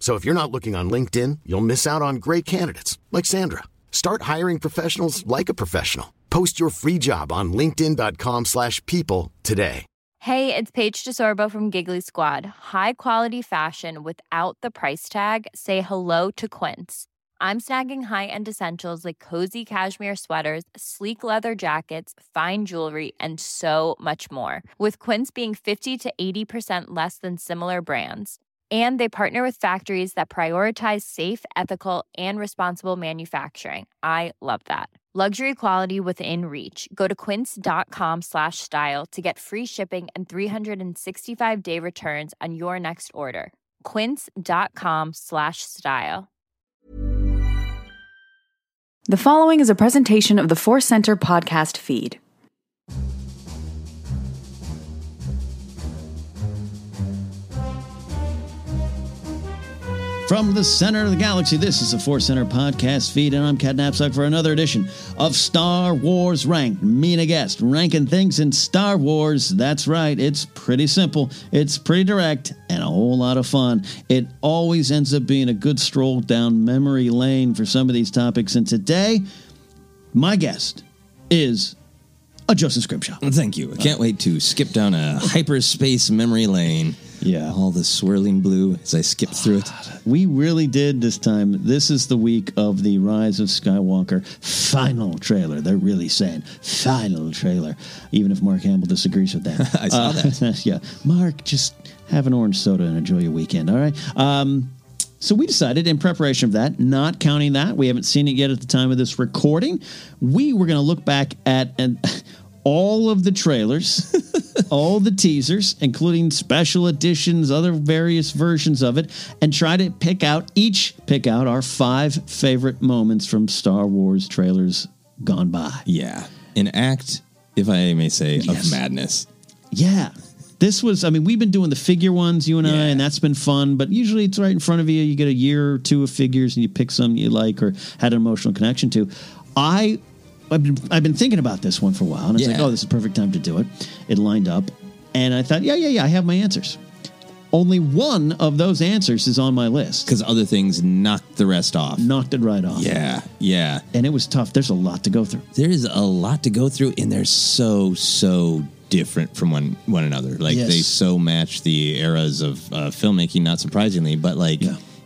So if you're not looking on LinkedIn, you'll miss out on great candidates like Sandra. Start hiring professionals like a professional. Post your free job on linkedin.com/people today. Hey, it's Paige DeSorbo from Giggly Squad. High quality fashion without the price tag. Say hello to Quince. I'm snagging high-end essentials like cozy cashmere sweaters, sleek leather jackets, fine jewelry, and so much more. With Quince being 50 to 80% less than similar brands. And they partner with factories that prioritize safe, ethical, and responsible manufacturing. I love that. Luxury quality within reach. Go to quince.com slash style to get free shipping and 365 day returns on your next order. Quince.com slash style. The following is a presentation of the Force Center podcast feed. From the center of the galaxy, this is the Force Center podcast feed, and I'm Ken Napzok for another edition of Star Wars Ranked. Me and a guest ranking things in Star Wars. That's right, it's pretty simple, it's pretty direct, and a whole lot of fun. It always ends up being a good stroll down memory lane for some of these topics, and today, my guest is a Joseph Scrimshaw. Thank you. I can't wait to skip down a hyperspace memory lane. Yeah. All the swirling blue as I skip through it. We really did this time. This is the week of the Rise of Skywalker final trailer. They're really saying final trailer, even if Mark Hamill disagrees with that. I saw that. yeah. Mark, just have an orange soda and enjoy your weekend, all right? Um, so we decided in preparation of that, not counting that, we haven't seen it yet at the time of this recording, we were going to look back at an, all of the trailers, all the teasers, including special editions, other various versions of it, and try to pick out each pick out our five favorite moments from Star Wars trailers gone by. Yeah. An act, if I may say, Yes. of madness. Yeah. This was, I mean, we've been doing the figure ones, you and I, and that's been fun, but usually it's right in front of you. You get a year or two of figures and you pick some you like or had an emotional connection to. I, I've been, I've been thinking about this one for a while, and it's like, Yeah. oh, this is a perfect time to do it. It lined up, and I thought, yeah, yeah, yeah, I have my answers. only one of those answers is on my list. Because other things knocked the rest off. Knocked it right off. Yeah, yeah. And it was tough. There's a lot to go through. There is a lot to go through, and they're so, so different from one one another. Like Yes. they so match the eras of uh, filmmaking, not surprisingly, but like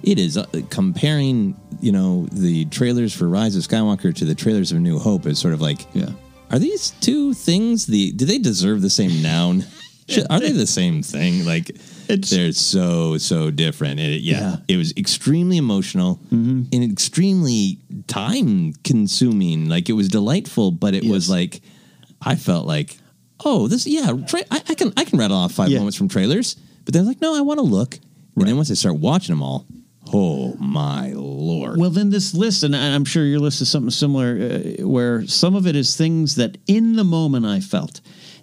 it is uh, comparing, you know, the trailers for Rise of Skywalker to the trailers of New Hope is sort of like, yeah. Are these two things the do they deserve the same noun? Are they the same thing? Like they're so so different. It, yeah, Yeah. it was extremely emotional and extremely time consuming. Like it was delightful, but it was like I felt like, oh, this yeah, tra- I, I can I can rattle off five Yeah. moments from trailers, but they're like, no, I want to look. And then once I start watching them all, oh my lord! Well, then this list, and I'm sure your list is something similar, uh, where some of it is things that in the moment I felt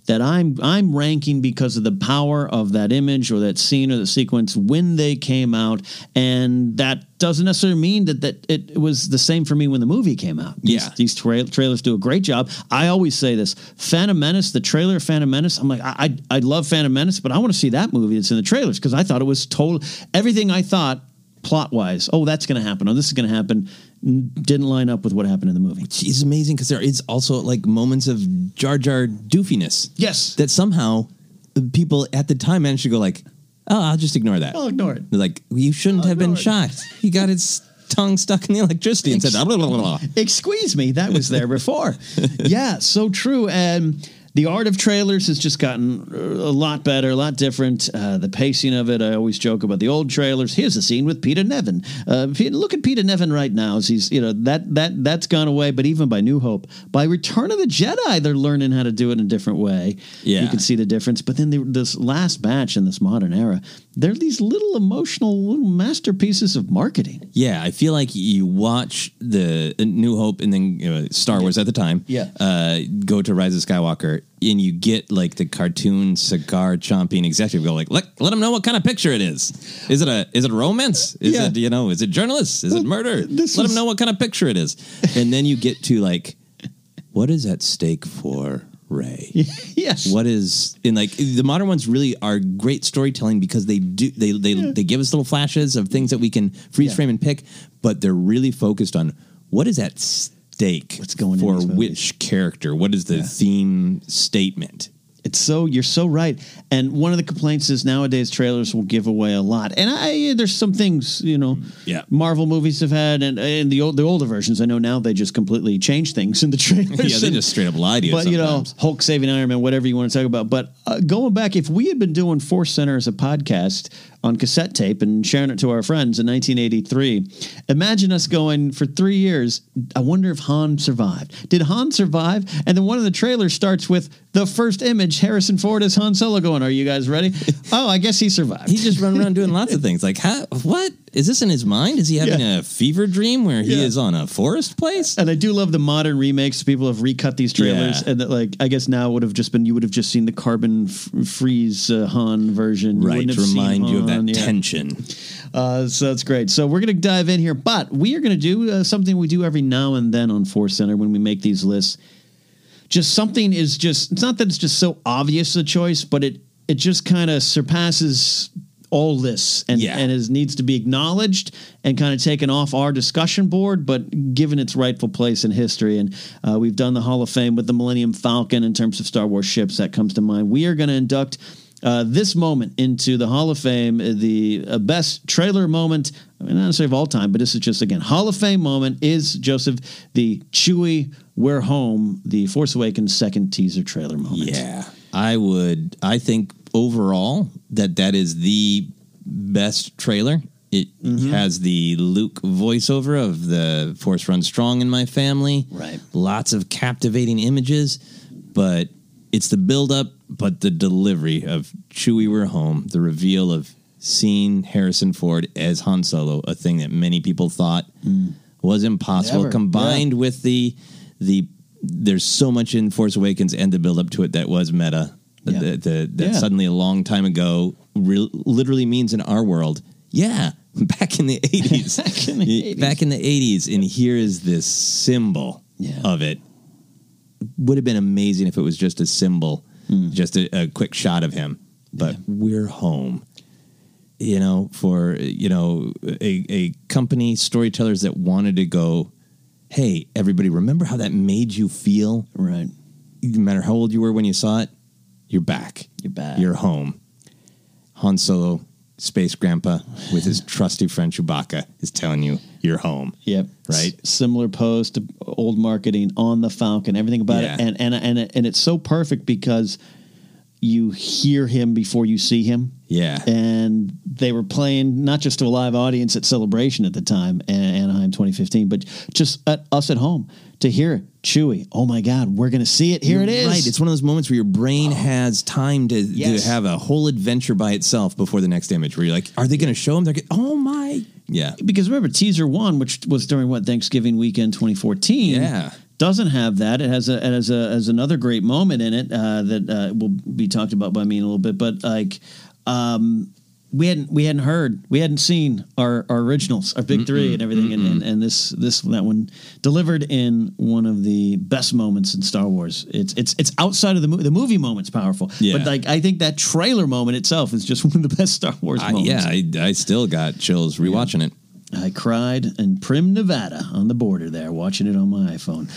that I'm I'm ranking because of the power of that image or that scene or the sequence when they came out, and that doesn't necessarily mean that that it was the same for me when the movie came out. These, Yeah. these tra- trailers do a great job. I always say this: Phantom Menace, the trailer of Phantom Menace. I'm like, I I, I love Phantom Menace, but I want to see that movie that's in the trailers because I thought it was total everything I thought plot wise. Oh, that's going to happen. Oh, this is going to happen. Didn't line up with what happened in the movie. It's amazing because there is also like moments of Jar Jar doofiness. Yes, that somehow people at the time managed to go like, "Oh, I'll just ignore that." I'll ignore it. They're like, "You shouldn't have been shocked. He got his tongue stuck in the electricity and said, blah, blah, blah, blah." Excuse me, that was there before. yeah, so true. And the art of trailers has just gotten a lot better, a lot different. Uh, the pacing of it, I always joke about the old trailers. Here's a scene with Peter Nevin. Uh, look at Peter Nevin right now. As he's, you know, that that that's gone away. But even by New Hope, by Return of the Jedi, they're learning how to do it in a different way. Yeah. you can see the difference. But then the, this last batch in this modern era, they're these little emotional little masterpieces of marketing. Yeah, I feel like you watch the uh, New Hope and then uh, Star Wars at the time. Yeah. Uh, go to Rise of Skywalker and you get like the cartoon cigar chomping executive go like, let let them know what kind of picture it is. Is it a is it a romance? Is Yeah. it you know is it journalists? Is it murder? this let was- them know what kind of picture it is. And then you get to like, what is at stake for Rey? yes. What is in like the modern ones really are great storytelling because they do they they they give us little flashes of things that we can freeze frame and pick, but they're really focused on what is at stake What's going in for which character. What is the theme statement? It's so you're so right. And one of the complaints is nowadays trailers will give away a lot. And I there's some things you know, Yeah. Marvel movies have had, and and the old, the older versions. I know now they just completely change things in the trailers. Yeah, they And- just straight up lie to you. But you know. Hulk saving Iron Man, whatever you want to talk about. But uh, going back, if we had been doing Force Center as a podcast on cassette tape and sharing it to our friends in 1983, imagine us going for three years. I wonder if Han survived. Did Han survive? And then one of the trailers starts with the first image: Harrison Ford as Han Solo. Going, are you guys ready? oh, I guess he survived. He's just running around doing lots of things. Like, how, what is this in his mind? Is he having Yeah. a fever dream where he Yeah. is on a forest place? And I do love the modern remakes. People have recut these trailers, Yeah. and that, like I guess now would have just been you would have just seen the carbon f- freeze uh, Han version, Right, to remind you of that yeah. tension. Uh, so that's great. So we're going to dive in here, but we are going to do uh, something we do every now and then on Force Center when we make these lists. Just something is just it's not that it's just so obvious a choice, but it it just kind of surpasses all lists and Yeah. and is needs to be acknowledged and kind of taken off our discussion board, but given its rightful place in history. And uh, we've done the Hall of Fame with the Millennium Falcon in terms of Star Wars ships. That comes to mind. We are going to induct uh, this moment into the Hall of Fame, uh, the uh, best trailer moment, I mean, not necessarily of all time, but this is just, again, Hall of Fame moment is, Joseph, the Chewie We're Home, the Force Awakens second teaser trailer moment. Yeah, I would. I think overall that that is the best trailer. It Mm-hmm. has the Luke voiceover of the Force runs strong in my family. Right. Lots of captivating images, but it's the build up, but the delivery of Chewie We're Home, the reveal of seeing Harrison Ford as Han Solo, a thing that many people thought was impossible, Mm. Never, combined with the the there's so much in Force Awakens and the build up to it that was meta. Yeah. The, the, that Yeah. suddenly a long time ago real, literally means in our world, yeah, back in the 80s. Back in the 80s. Back in the 80s. And here is this symbol Yeah. of it. Would have been amazing if it was just a symbol, Hmm. just a, a quick shot of him. But we're home. you know, for you know a a company storytellers that wanted to go, hey, everybody, remember how that made you feel? Right. No matter how old you were when you saw it, you're back. You're back. You're home. Han Solo, space grandpa, with his trusty friend Chewbacca, is telling you you're home. Yep. Right. S- similar post, old marketing on the Falcon, everything about Yeah. it, and and and and it's so perfect because you hear him before you see him. Yeah. And they were playing not just to a live audience at Celebration at the time, Anaheim 2015, but just at us at home to hear it. Chewie. Oh my God, we're going to see it. Here You're it is. Right. It's one of those moments where your brain has time to, Yes. to have a whole adventure by itself before the next image. Where you're like, are they going to show him? They're gonna, oh my, yeah, because remember teaser one, which was during what Thanksgiving weekend 2014. Yeah. Doesn't have that. It has a it has a has another great moment in it uh, that uh, will be talked about by me in a little bit. But like, um, we hadn't we hadn't heard we hadn't seen our, our originals, our big three, and everything. And, and and this this that one delivered in one of the best moments in Star Wars. It's it's it's outside of the movie. The movie moment's powerful, Yeah. but like I think that trailer moment itself is just one of the best Star Wars I, moments. yeah. I, I still got chills rewatching it. I cried in Primm, Nevada on the border there, watching it on my iPhone.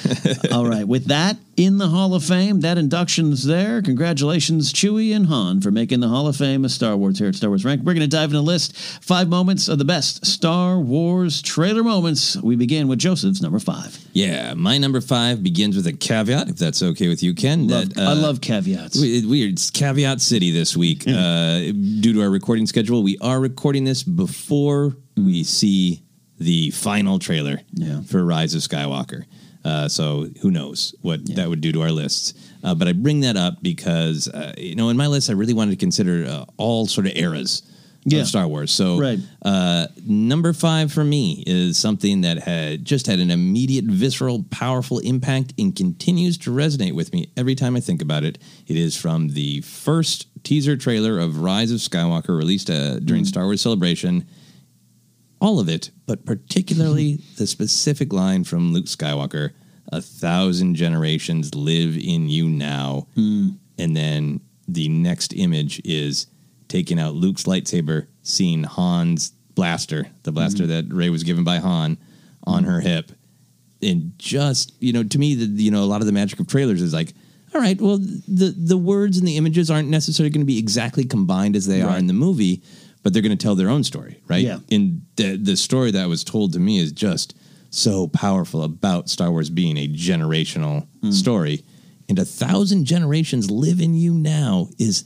All right, with that in the Hall of Fame, that induction's there. Congratulations, Chewie and Han, for making the Hall of Fame of Star Wars here at Star Wars Rank. We're going to dive into the list. Five moments of the best Star Wars trailer moments. We begin with Joseph's number five. Yeah, my number five begins with a caveat, if that's okay with you, Ken. Love- that, I love caveats. we- Weird. It's caveat city this week. Uh, due to our recording schedule, we are recording this before we see the final trailer Yeah. for Rise of Skywalker. Uh, so who knows what that would do to our lists? Uh, but I bring that up because uh, you know in my list I really wanted to consider uh, all sort of eras Yeah. of Star Wars. So Right. uh, number five for me is something that had just had an immediate, visceral, powerful impact and continues to resonate with me every time I think about it. It is from the first teaser trailer of Rise of Skywalker released uh, during Star Wars Celebration. All of it, but particularly the specific line from Luke Skywalker A thousand generations live in you now. Hmm. And then the next image is taking out Luke's lightsaber, seeing Han's blaster, the blaster hmm. that Rey was given by Han, on hmm. her hip. And just, you know, to me, the, you know, a lot of the magic of trailers is like, all right, well, the, the words and the images aren't necessarily going to be exactly combined as they are in the movie, but they're going to tell their own story, right? Yeah. And the, the story that was told to me is just so powerful about Star Wars being a generational hmm. story. And a thousand generations live in you now is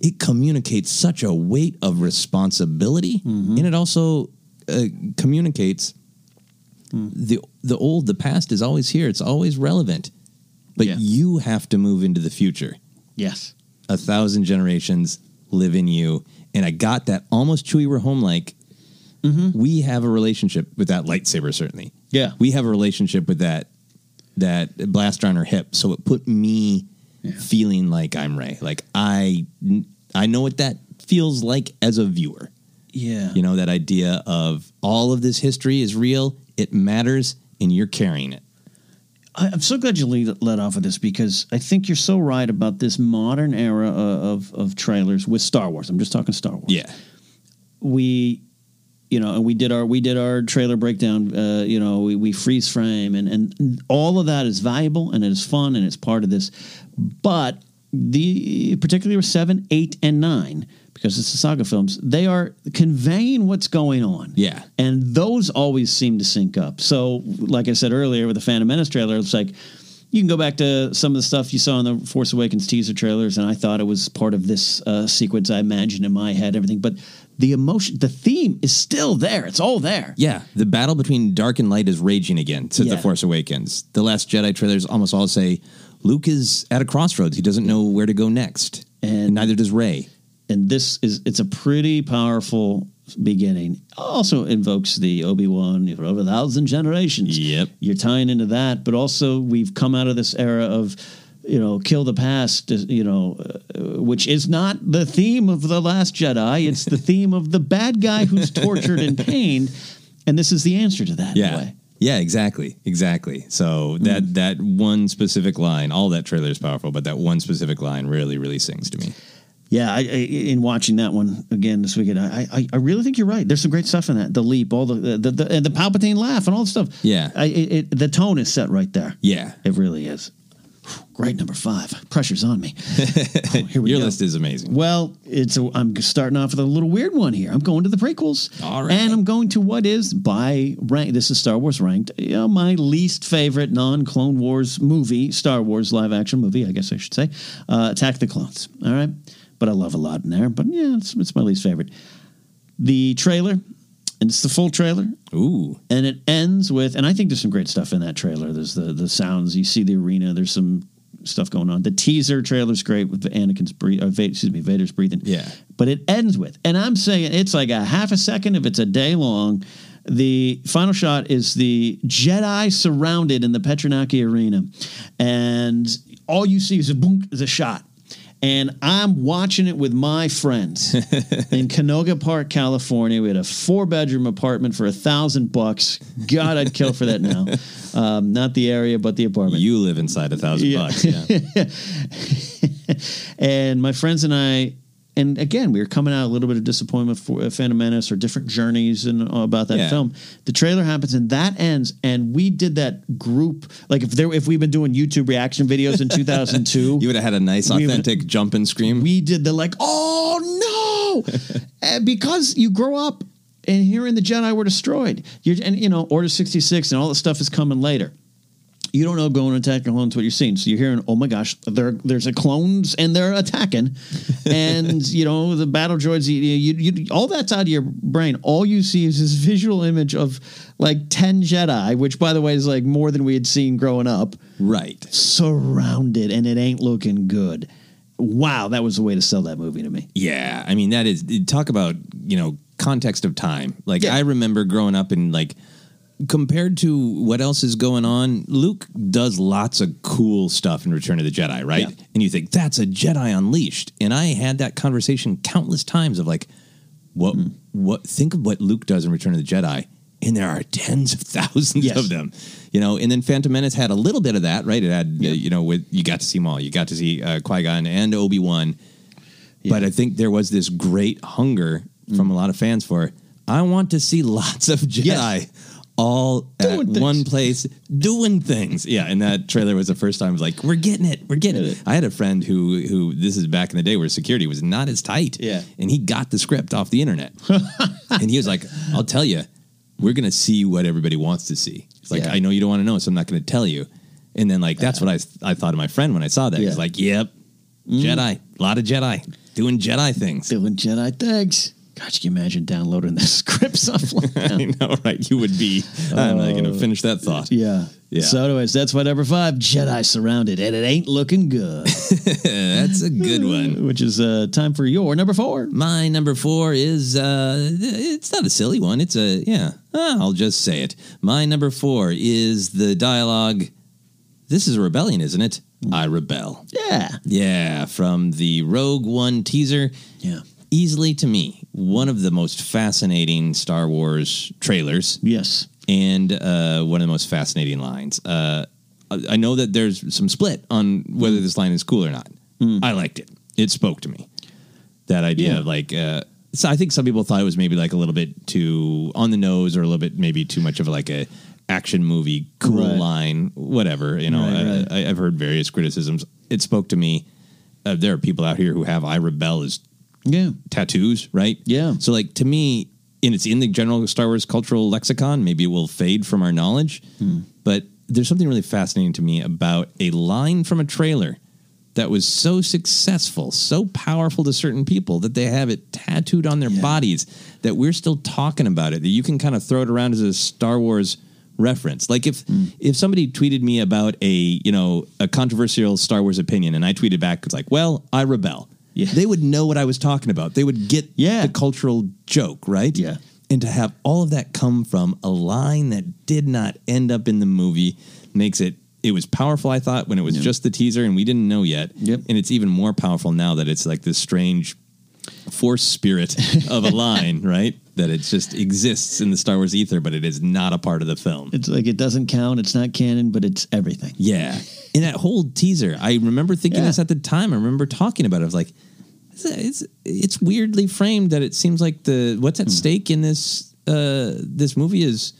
it communicates such a weight of responsibility mm-hmm. and it also uh, communicates hmm. the the old the past is always here it's always relevant but Yeah. you have to move into the future Yes. a thousand generations live in you. And i got that almost chewy we're home like mm-hmm. we have a relationship with that lightsaber certainly. Yeah. we have a relationship with that that blaster on her hip. So it put me feeling like i'm ray. Like i i know what that feels like as a viewer. Yeah. you know that idea of all of this history is real. It matters and you're carrying it I'm so glad you lead, led off of this because I think you're so right about this modern era of, of, of trailers with Star Wars. I'm just talking Star Wars. yeah we you know and we did our we did our trailer breakdown uh, you know we, we freeze frame and and all of that is valuable and it is fun and it's part of this but the particularly with seven eight and nine because it's the saga films they are conveying what's going on Yeah. and those always seem to sync up so like i said earlier with the phantom menace trailer it's like you can go back to some of the stuff you saw in the Force Awakens teaser trailers, and I thought it was part of this uh, sequence I imagined in my head, everything. But the emotion, the theme is still there. It's all there. Yeah, the battle between dark and light is raging again since Yeah. The Force Awakens. The Last Jedi trailers almost all say Luke is at a crossroads. He doesn't know where to go next, and, neither does Rey. And this is it's a pretty powerful beginning. Also invokes the Obi Wan for over a thousand generations. Yep. You're tying into that, but also we've come out of this era of you know, kill the past, you know, uh, which is not the theme of The Last Jedi. It's the theme of the bad guy who's tortured and pained. And this is the answer to that. Yeah. way. Yeah, exactly, exactly. So that hmm. that one specific line, all that trailer is powerful, but that one specific line really, really sings to me. Yeah, I, I, in watching that one again this weekend, I, I I really think you're right. There's some great stuff in that. The leap, all the the the, and the Palpatine laugh, and all the stuff. Yeah. I, it, it, the tone is set right there. Yeah. It really is. Great number five. Pressure's on me. Oh, here we Your go. list is amazing. Well, it's a, I'm starting off with a little weird one here. I'm going to the prequels. All right. And I'm going to what is by rank. This is Star Wars ranked. You know, my least favorite non Clone Wars movie, Star Wars live action movie, I guess I should say. Uh, Attack the Clones. All right. But I love a lot in there. But yeah, it's, it's my least favorite. The trailer, and it's the full trailer. Ooh. And it ends with, and I think there's some great stuff in that trailer. There's the the sounds. You see the arena. There's some stuff going on. The teaser trailer's great with Anakin's breathing. Uh, excuse me, Vader's breathing. Yeah. But it ends with, and I'm saying it's like a half a second if it's a day long. The final shot is the Jedi surrounded in the Petranaki Arena, and all you see is a boom, is a shot. And I'm watching it with my friends in Canoga Park, California. We had a four bedroom apartment for a thousand bucks. God, I'd kill for that now. Um, not the area, but the apartment. You live inside a thousand bucks. Yeah. and my friends and I, and again, we were coming out a little bit of disappointment for uh, Phantom Menace or different journeys and all about that Yeah. film. The trailer happens and that ends, and we did that group like if there if we've been doing YouTube reaction videos in 2002, You would have had a nice, authentic jump and scream. we did the like, oh no, and because you grow up and hearing the Jedi were destroyed, you're and you know Order sixty six and all that stuff is coming later. You don't know going to attack the clones what you're seeing, so you're hearing, oh my gosh, there there's a clones and they're attacking, and you know the battle droids. You, you, you, all that's out of your brain. All you see is this visual image of like ten Jedi, which by the way is like more than we had seen growing up right. surrounded and it ain't looking good. Wow, that was the way to sell that movie to me. Yeah, I mean that is talk about you know context of time. Like Yeah. I remember growing up and like compared to what else is going on, Luke does lots of cool stuff in Return of the Jedi, right? Yeah. And you think that's a Jedi unleashed. And I had that conversation countless times of like, what Hmm. what think of what Luke does in Return of the Jedi, and there are tens of thousands Yes. of them. You know, and then Phantom Menace had a little bit of that, right? It had, uh, you know, with you got to see them all. You got to see uh, Qui Gon and Obi Wan. But I think there was this great hunger Mm. from a lot of fans for I want to see lots of Jedi Yes. All Doing at things. one place doing things. Yeah, and that trailer was the first time I was like, we're getting it, we're getting it. I had a friend who who this is back in the day where security was not as tight. Yeah. and he got the script off the internet, and he was like, I'll tell you, we're gonna see what everybody wants to see. It's like Yeah. I know you don't want to know, so I'm not gonna tell you. And then like that's what I I thought of my friend when I saw that. Yeah. He's like, yep, Jedi, a lot of Jedi doing Jedi things. Doing Jedi things. God, can you imagine downloading the scripts offline? I know, right? You would be. I'm not going to finish that thought. yeah. Yeah. So, anyways, that's my number five Jedi surrounded, and it ain't looking good. That's a good one. Which is uh, time for your number four. My number four is uh it's not a silly one. It's a yeah. Ah, I'll just say it. My number four is the dialogue. This is a rebellion, isn't it? I rebel. Yeah. Yeah, from the Rogue One teaser. Yeah. Easily to me, one of the most fascinating Star Wars trailers. Yes. and uh, one of the most fascinating lines. Uh, I know that there's some split on whether this line is cool or not. I liked it. It spoke to me. That idea Yeah. of like, uh, so I think some people thought it was maybe like a little bit too on the nose or a little bit maybe too much of like a action movie cool Right. line, whatever. You know, Right, right. I, I've heard various criticisms. It spoke to me. Uh, there are people out here who have "I rebel" as Yeah. tattoos, right? Yeah. So like to me, and it's in the general Star Wars cultural lexicon. Maybe it will fade from our knowledge, Hmm. but there's something really fascinating to me about a line from a trailer that was so successful, so powerful to certain people that they have it tattooed on their bodies that we're still talking about it. That you can kind of throw it around as a Star Wars reference. Like if Hmm. if somebody tweeted me about a you know a controversial Star Wars opinion, and I tweeted back, it's like, well, I rebel. Yeah. They would know what I was talking about. They would get Yeah. the cultural joke, right? Yeah. And to have all of that come from a line that did not end up in the movie makes it it was powerful, I thought, when it was just the teaser and we didn't know yet. Yep. And it's even more powerful now that it's like this strange force spirit of a line, right? That it just exists in the Star Wars ether, but it is not a part of the film. It's like it doesn't count. It's not canon, but it's everything. Yeah. In that whole teaser, I remember thinking Yeah. this at the time. I remember talking about it. I was like, It's, it's it's weirdly framed that it seems like the what's at stake in this uh this movie is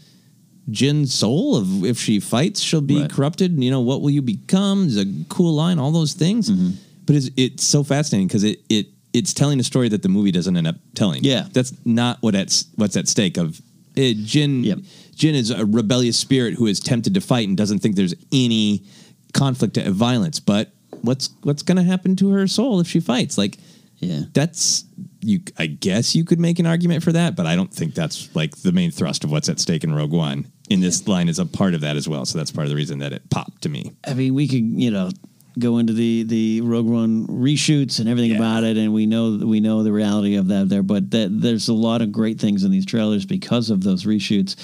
Jyn's soul of if she fights she'll be Right. corrupted. You know what will you become? Is a cool line. All those things, Mm-hmm. but it's it's so fascinating because it it it's telling a story that the movie doesn't end up telling. Yeah. that's not what at what's at stake. Of uh, Jyn Jyn is a rebellious spirit who is tempted to fight and doesn't think there's any conflict of violence. But what's what's going to happen to her soul if she fights? Like, yeah, that's you. I guess you could make an argument for that, but I don't think that's like the main thrust of what's at stake in Rogue One. In this line is a part of that as well, so that's part of the reason that it popped to me. I mean, we could, you know, go into the the Rogue One reshoots and everything about it, and we know we know the reality of that there. But that, there's a lot of great things in these trailers because of those reshoots,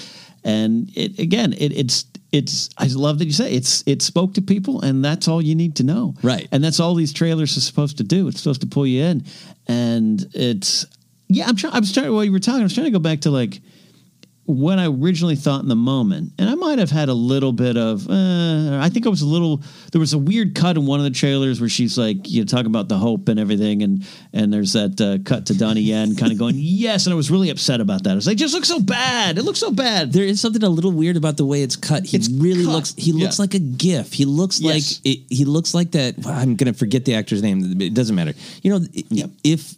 and it again, it, it's it's. I love that you say it's it spoke to people, and that's all you need to know, Right. And that's all these trailers are supposed to do. It's supposed to pull you in, and it's yeah. I'm trying. I was trying while you were talking. I was trying to go back to like what I originally thought in the moment, and I might have had a little bit of. Uh, I think I was a little. There was a weird cut in one of the trailers where she's like, you know, talk about the hope and everything, and and there's that uh, cut to Donnie Yen kind of going yes, and I was really upset about that. I was like, just looks so bad. It looks so bad. There is something a little weird about the way it's cut. He really cut. looks. He looks Yeah. like a GIF. He looks Yes. like it, he looks like that. well, I'm going to forget the actor's name. It doesn't matter. You know, i- if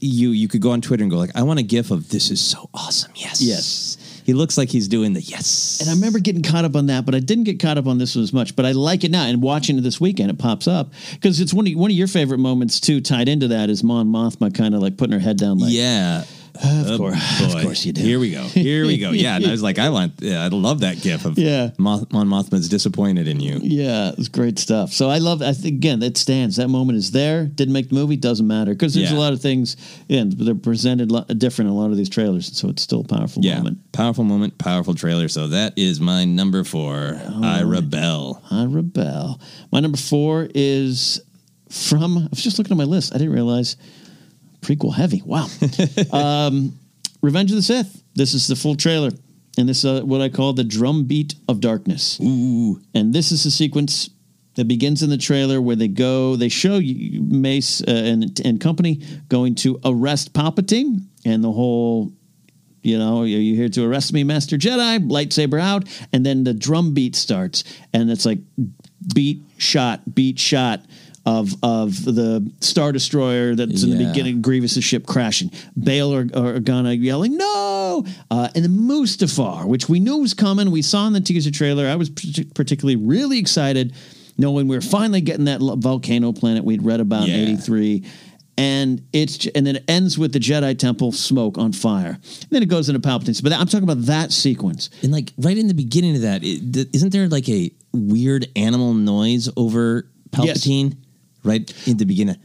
you you could go on Twitter and go like, I want a GIF of this is so awesome. Yes, Yes. He looks like he's doing the yes. And I remember getting caught up on that, but I didn't get caught up on this one as much. But I like it now. And watching it this weekend, it pops up because it's one of one of your favorite moments too. Tied into that is Mon Mothma kind of like putting her head down, like yeah. Of oh, course, of course you do. Here we go. Here we go. Yeah, and I was like, I want. Yeah, I love that GIF of Yeah. Moth, Mon Mothma's disappointed in you. Yeah, it's great stuff. So I love. I think again, that stands. That moment is there. Didn't make the movie. Doesn't matter because there's Yeah. a lot of things. Yeah, they're presented different in a lot of these trailers, so it's still a powerful Yeah, moment. powerful moment, powerful trailer. So that is my number four. Oh, I rebel. I rebel. My number four is from. I was just looking at my list. I didn't realize prequel heavy. Wow. um, Revenge of the Sith. This is the full trailer, and this is uh, what I call the drum beat of darkness. Ooh. And this is the sequence that begins in the trailer where they go. They show you Mace uh, and and company going to arrest Palpatine, and the whole you know, you're you're here to arrest me, Master Jedi, lightsaber out, and then the drum beat starts, and it's like beat, shot, beat, shot of of the Star Destroyer that's in the Yeah. beginning, Grievous' ship crashing, Bail or Organa yelling, no! Uh, and the Mustafar, which we knew was coming, we saw in the teaser trailer. I was partic- particularly really excited knowing we were finally getting that volcano planet we'd read about Yeah. in 83 and it's j- and then it ends with the Jedi Temple smoke on fire. And then it goes into Palpatine's. But I'm talking about that sequence. And like right in the beginning of that, it, th- isn't there like a weird animal noise over Yes. Palpatine? Right in the beginning,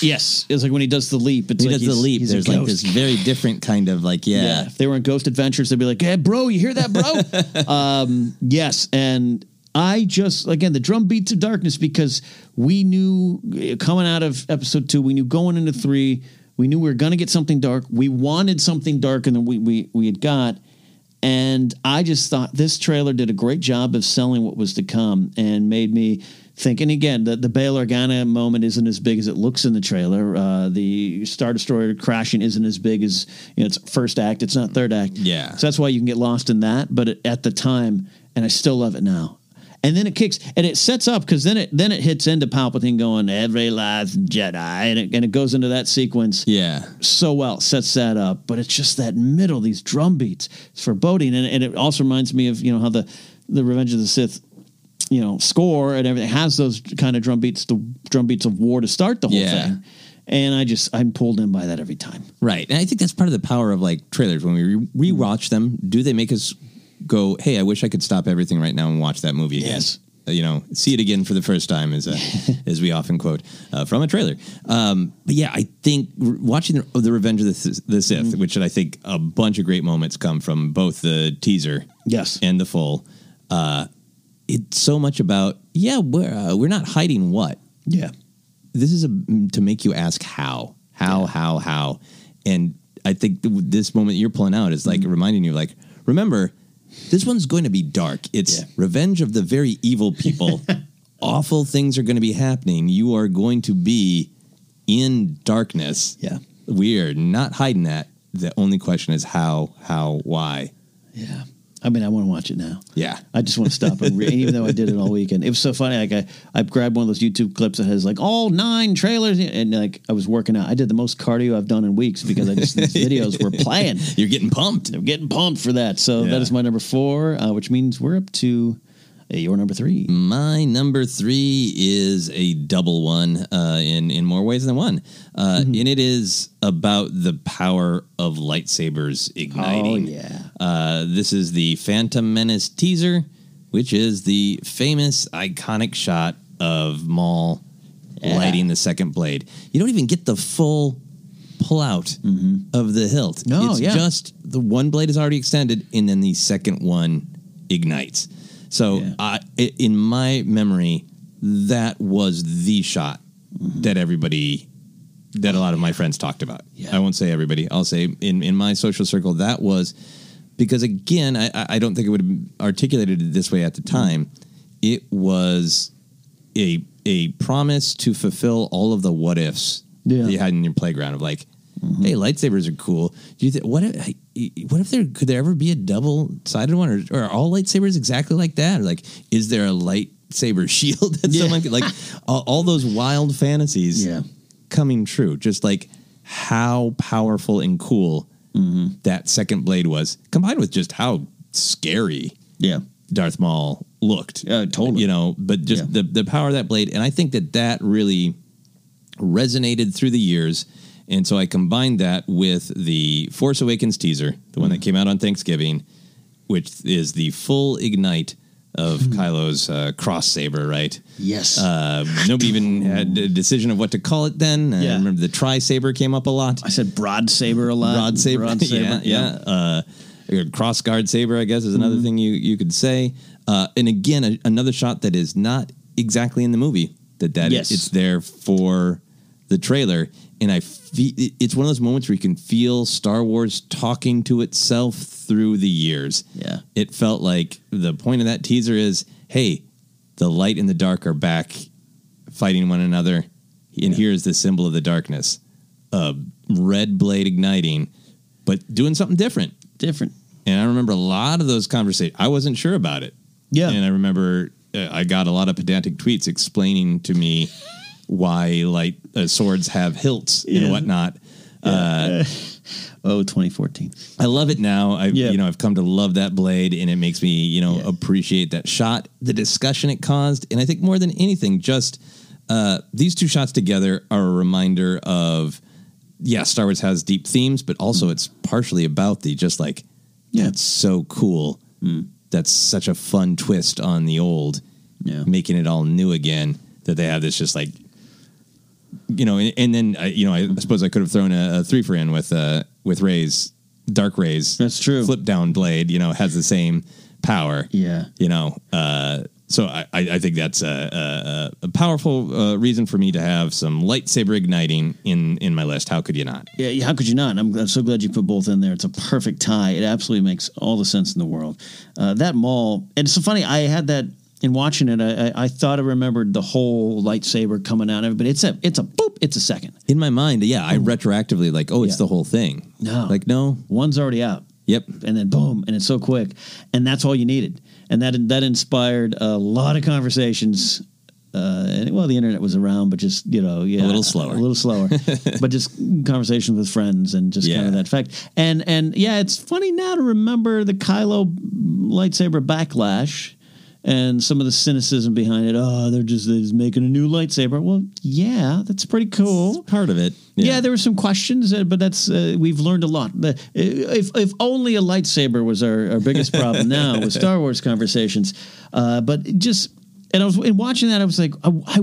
Yes, it's like when he does the leap. It's he like does the leap. There's like this very different kind of like yeah. If they were in Ghost Adventures, they'd be like, "Hey, bro, you hear that, bro?" um, yes, and I just again the drum beats of darkness because we knew coming out of episode two, we knew going into three, we knew we were going to get something dark. We wanted something darker than we we we had got. And I just thought this trailer did a great job of selling what was to come and made me think. And again, the, the Bail Organa moment isn't as big as it looks in the trailer. Uh, the Star Destroyer crashing isn't as big as you know, it's first act, it's not third act. Yeah. So that's why you can get lost in that. But it, at the time, and I still love it now. And then it kicks and it sets up because then it then it hits into Palpatine going every last Jedi and it, and it goes into that sequence Yeah. so well sets that up but it's just that middle these drum beats it's foreboding and, and it also reminds me of you know how the the revenge of the sith you know score and everything has those kind of drum beats the drum beats of war to start the whole Yeah. thing and i just i'm pulled in by that every time Right. And I think that's part of the power of like trailers. When we re- rewatch them, do they make us go, hey, I wish I could stop everything right now and watch that movie again? Yes. Uh, You know, see it again for the first time, as, a, as we often quote uh, from a trailer. Um, but yeah, I think r- watching the, the Revenge of the, Th- the Sith, Mm-hmm. which I think a bunch of great moments come from both the teaser yes and the full. Uh, it's so much about yeah, we're uh, we're not hiding what yeah this is a, to make you ask how, how, how, how, and I think th- this moment you're pulling out is like reminding you, like, remember, this one's going to be dark. It's revenge of the very evil people. Awful things are going to be happening. You are going to be in darkness. Yeah. We are not hiding that. The only question is how, how, why. Yeah. I mean, I want to watch it now. Yeah. I just want to stop and read, even though I did it all weekend. It was so funny. Like I, I grabbed one of those YouTube clips that has like all nine trailers, and like I was working out. I did the most cardio I've done in weeks because I just these videos were playing. You're getting pumped. They're getting pumped for that. So Yeah. that is my number four, uh, which means we're up to your number three. My number three is a double one uh, in in more ways than one, uh, Mm-hmm. and it is about the power of lightsabers igniting. Oh, yeah. Uh, this is the Phantom Menace teaser, which is the famous iconic shot of Maul Yeah. lighting the second blade. You don't even get the full pull out of the hilt. No, it's yeah. just the one blade is already extended, and then the second one ignites. So, I, i- in my memory, that was the shot mm-hmm. that everybody, that a lot of my friends talked about. I won't say everybody. I'll say in in my social circle that was because again, I I don't think it would have articulated it this way at the mm-hmm. time. It was a a promise to fulfill all of the what ifs Yeah. that you had in your playground of like, mm-hmm. hey, lightsabers are cool. Do you think what if what if there could there ever be a double sided one, or, or are all lightsabers exactly like that? Or like, is there a lightsaber shield that Yeah. someone could like all, all those wild fantasies Yeah. coming true? Just like how powerful and cool mm-hmm. that second blade was, combined with just how scary Yeah. Darth Maul looked. Yeah, totally. You know, but just Yeah. the the power of that blade, and I think that that really resonated through the years. And so I combined that with the Force Awakens teaser, the one that came out on Thanksgiving, which is the full ignite of Kylo's uh, cross saber, right? Yes. Uh, nobody even had a decision of what to call it then. Yeah. I remember the tri saber came up a lot. I said broad saber a lot. Broad saber, Broad saber. yeah, yeah. Uh, cross guard saber, I guess, is another Mm-hmm. thing you you could say. Uh, and again, a, another shot that is not exactly in the movie. That that Yes. it's there for the trailer, and I feel it's one of those moments where you can feel Star Wars talking to itself through the years. Yeah. it felt like the point of that teaser is, hey, the light and the dark are back fighting one another, and here's the symbol of the darkness, a red blade igniting, but doing something different. Different. And I remember a lot of those conversations. I wasn't sure about it. Yeah. And I remember uh, I got a lot of pedantic tweets explaining to me why light uh, swords have hilts Yeah. and whatnot. Uh, Oh, 2014. I love it now. I Yeah. you know I've come to love that blade, and it makes me you know appreciate that shot, the discussion it caused, and I think more than anything, just uh, these two shots together are a reminder of yeah, Star Wars has deep themes, but also it's partially about the just like Yeah. that's so cool. That's such a fun twist on the old, Yeah. making it all new again. That they have this just like you know, and, and then uh, you know, I suppose I could have thrown a, a three for in with uh with Rey's Dark Rays. That's true. Flip down blade, you know, has the same power. Yeah. you know. Uh, so I, I think that's a, a, a powerful uh, reason for me to have some lightsaber igniting in in my list. How could you not? Yeah, yeah, how could you not? I'm, I'm so glad you put both in there. It's a perfect tie. It absolutely makes all the sense in the world. Uh, that Maul, and it's so funny. I had that in watching it. I, I, I thought I remembered the whole lightsaber coming out of it, but it's a it's a boop. It's a second. In my mind, yeah, I retroactively like, oh, it's Yeah. the whole thing. No. like no, One's already out. yep, and then boom, and it's so quick, and that's all you needed, and that that inspired a lot of conversations. Uh, and, well, the internet was around, but just you know, yeah, A little slower. a little slower, but just conversations with friends and just kind of that fact. And and yeah, it's funny now to remember the Kylo lightsaber backlash and some of the cynicism behind it. Oh, they're just, they're just making a new lightsaber. Well, yeah, that's pretty cool. part of it. Yeah. there were some questions, uh, but that's uh, we've learned a lot. The- If if only a lightsaber was our, our biggest problem now with Star Wars conversations, uh, but just and I was in watching that I was like I, I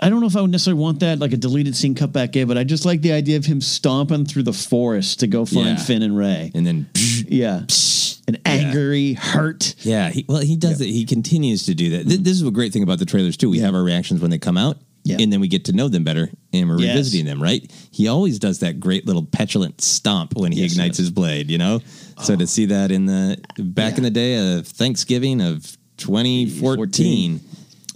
I don't know if I would necessarily want that like a deleted scene cut back in, but I just like the idea of him stomping through the forest to go find Yeah. Finn and Rey. and then. Yeah, An angry, hurt. Yeah, he, well, he does it. He continues to do that. Th- This is a great thing about the trailers too. We have our reactions when they come out, Yeah. and then we get to know them better, and we're Yes. revisiting them. Right? He always does that great little petulant stomp when he Yes, ignites yes. his blade. You know, so to oh. see that in the back in the day of Thanksgiving of 2014,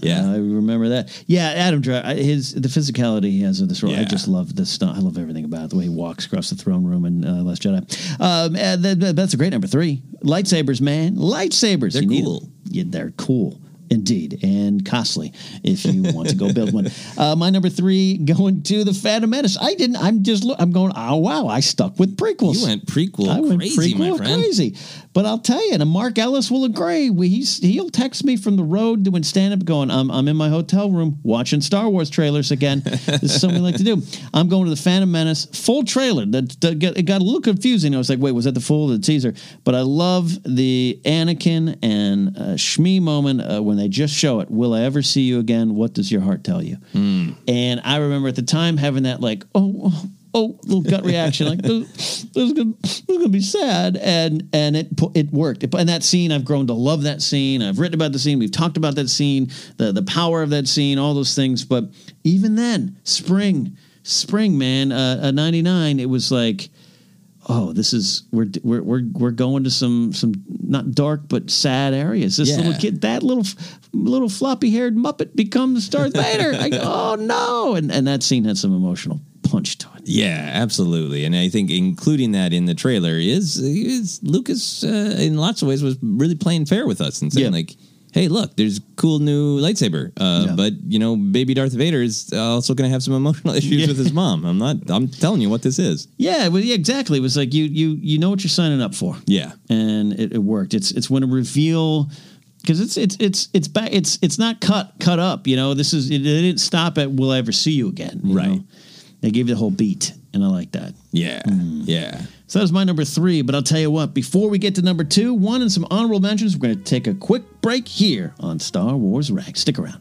Yeah. I remember that. Yeah, Adam Driver, his the physicality he has in this role. I just love the stuff. I love everything about it. The way he walks across the throne room in uh, Last Jedi. Um, and that- that- that's a great number three. Lightsabers, man, lightsabers. They're You cool. Yeah, they're cool. Indeed, and costly if you want to go build one. Uh, my number three going to the Phantom Menace. I didn't. I'm just. look- I'm going. Oh wow! I stuck with prequels. You went prequel I went crazy, my prequel friend. crazy. But I'll tell you, and Mark Ellis will agree. We, he's, he'll text me from the road doing stand up, going, I'm, I'm in my hotel room watching Star Wars trailers again. this is something we like to do. I'm going to the Phantom Menace full trailer. That, that got, it got a little confusing. I was like, wait, was that the full or the teaser? But I love the Anakin and uh, Shmi moment uh, when they just show it. Will I ever see you again? What does your heart tell you? And I remember at the time having that like, oh, oh, little gut reaction, like this, this is gonna, this is gonna be sad, and and it it worked. It, and that scene, I've grown to love that scene. I've written about the scene. We've talked about that scene, the the power of that scene, all those things. But even then, spring, spring, man, uh, uh, '99, it was like oh, this is we're we're we're we're going to some some not dark but sad areas. This Yeah. little kid, that little little floppy haired muppet becomes Darth Vader. I oh no, and and that scene had some emotional punch to it. Yeah, absolutely. And I think including that in the trailer is is Lucas uh, in lots of ways was really playing fair with us and saying Yeah. like, "Hey, look, there's cool new lightsaber, uh, Yeah. but you know, baby Darth Vader is also going to have some emotional issues with his mom. I'm not. I'm telling you what this is. Yeah, was, yeah, exactly. It was like you you you know what you're signing up for. Yeah, and it, it worked. It's it's when a reveal because it's it's it's it's back. It's it's not cut cut up. You know, this is it, it didn't stop at "Will I ever see you again?" you Right. know? They gave you the whole beat, and I like that. Yeah, mm. yeah. So that was my number three. But I'll tell you what, before we get to number two, one and some honorable mentions, we're going to take a quick break here on Star Wars Rank. Stick around.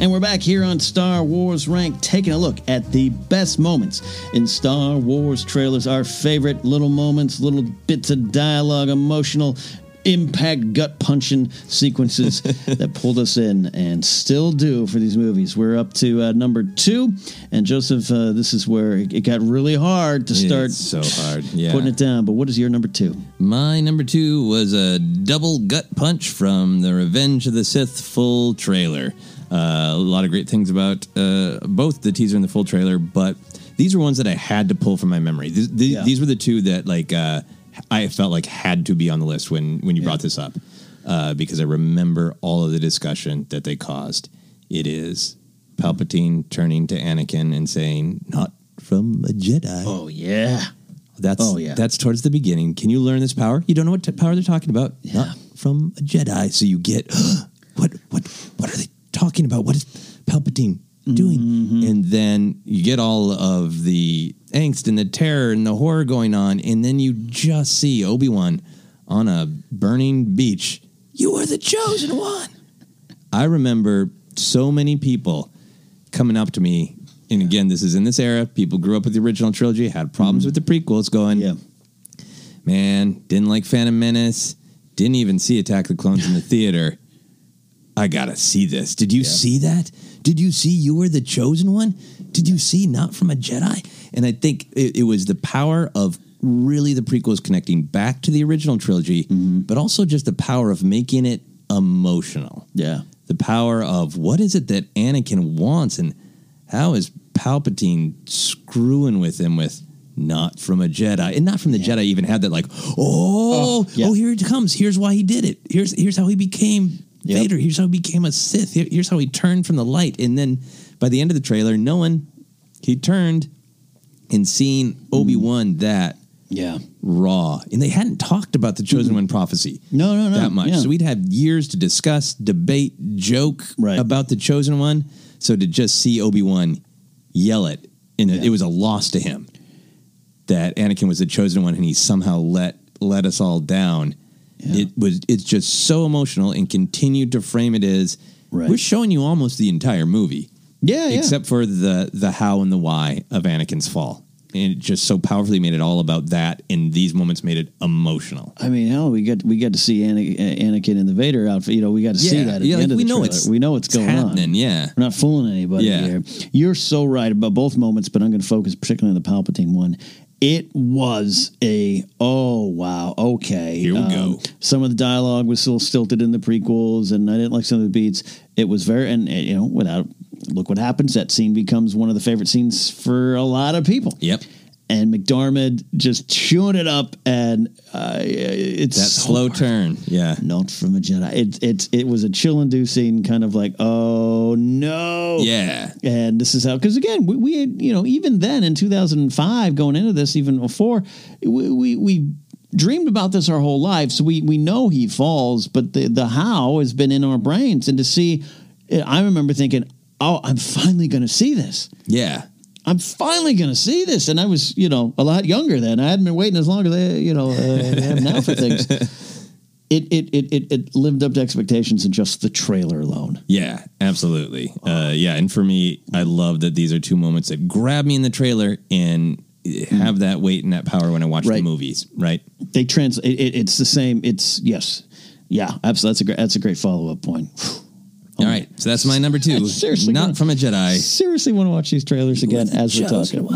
And we're back here on Star Wars Rank, taking a look at the best moments in Star Wars trailers. Our favorite little moments, little bits of dialogue, emotional impact, gut punching sequences that pulled us in and still do for these movies. We're up to uh, number two. And Joseph, uh, this is where it got really hard to start It's so hard. Yeah. putting it down. But what is your number two? My number two was a double gut punch from the Revenge of the Sith full trailer. Uh, a lot of great things about uh, both the teaser and the full trailer, but these were ones that I had to pull from my memory. These, these, Yeah. these were the two that like uh, I felt like had to be on the list when when you brought this up uh, because I remember all of the discussion that they caused. It is Palpatine turning to Anakin and saying, "Not from a Jedi." Oh yeah. That's Oh, yeah. that's towards the beginning. Can you learn this power? You don't know what t- power they're talking about. Not from a Jedi. So you get what what what are they talking about? What is Palpatine doing? Mm-hmm. And then you get all of the angst and the terror and the horror going on, and then you just see Obi Wan on a burning beach. You are the chosen one. I remember so many people coming up to me, and again, this is in this era. People grew up with the original trilogy, had problems with the prequels, going, Yeah. man, didn't like Phantom Menace, didn't even see Attack the Clones in the theater. I gotta see this. Did you see that? Did you see you were the chosen one? Did you see not from a Jedi? And I think it, it was the power of really the prequels connecting back to the original trilogy, mm-hmm. but also just the power of making it emotional. Yeah. the power of what is it that Anakin wants and how is Palpatine screwing with him with not from a Jedi? And not from the Jedi even had that like oh oh, oh, here it comes. Here's why he did it. Here's here's how he became Yep. Vader here's how he became a Sith here's how he turned from the light and then by the end of the trailer knowing he turned and seeing mm. Obi Wan that Yeah. raw and they hadn't talked about the chosen one prophecy No, no, no. that much. Yeah. So we'd have years to discuss, debate, joke Right. about the chosen one. So to just see Obi Wan yell it, and it, it was a loss to him that Anakin was the chosen one, and he somehow let let us all down. It was it's just so emotional, and continued to frame it as Right. we're showing you almost the entire movie, Yeah, yeah. except for the the how and the why of Anakin's fall. And it just so powerfully made it all about that, and these moments made it emotional. I mean, hell, we got we got to see Ana- Anakin in the Vader outfit. You know, we got to see that at yeah, the like, end of we the know trailer. it's- we know what's it's going happening, on. yeah. we're not fooling anybody Yeah. here. You're so right about both moments, but I'm going to focus particularly on the Palpatine one. It was a oh wow okay. Here we um, go. Some of the dialogue was still stilted in the prequels, and I didn't like some of the beats. It was very and you know without look what happens. That scene becomes one of the favorite scenes for a lot of people. Yep. And McDiarmid just chewing it up, and uh, it's That so slow hard. turn. Yeah. Not from a Jedi. It it it was a chill inducing kind of like oh no Yeah. and this is how because again we, we had you know even then in 2005 going into this even before we, we we dreamed about this our whole life so we we know he falls but the the how has been in our brains and to see I remember thinking oh I'm finally going to see this Yeah. I'm finally going to see this. And I was, you know, a lot younger then. I hadn't been waiting as long as I, you know, uh, have now for things. It, it, it, it, it lived up to expectations in just the trailer alone. Yeah, absolutely. Uh, yeah, and for me, I love that these are two moments that grab me in the trailer and have that weight and that power when I watch the movies. Right? They trans. It, it, it's the same. It's yes, yeah. Absolutely. That's a great. That's a great follow up point. All right, so that's my number two. Seriously, not gonna- from a Jedi. Seriously, want to watch these trailers again as we're talking.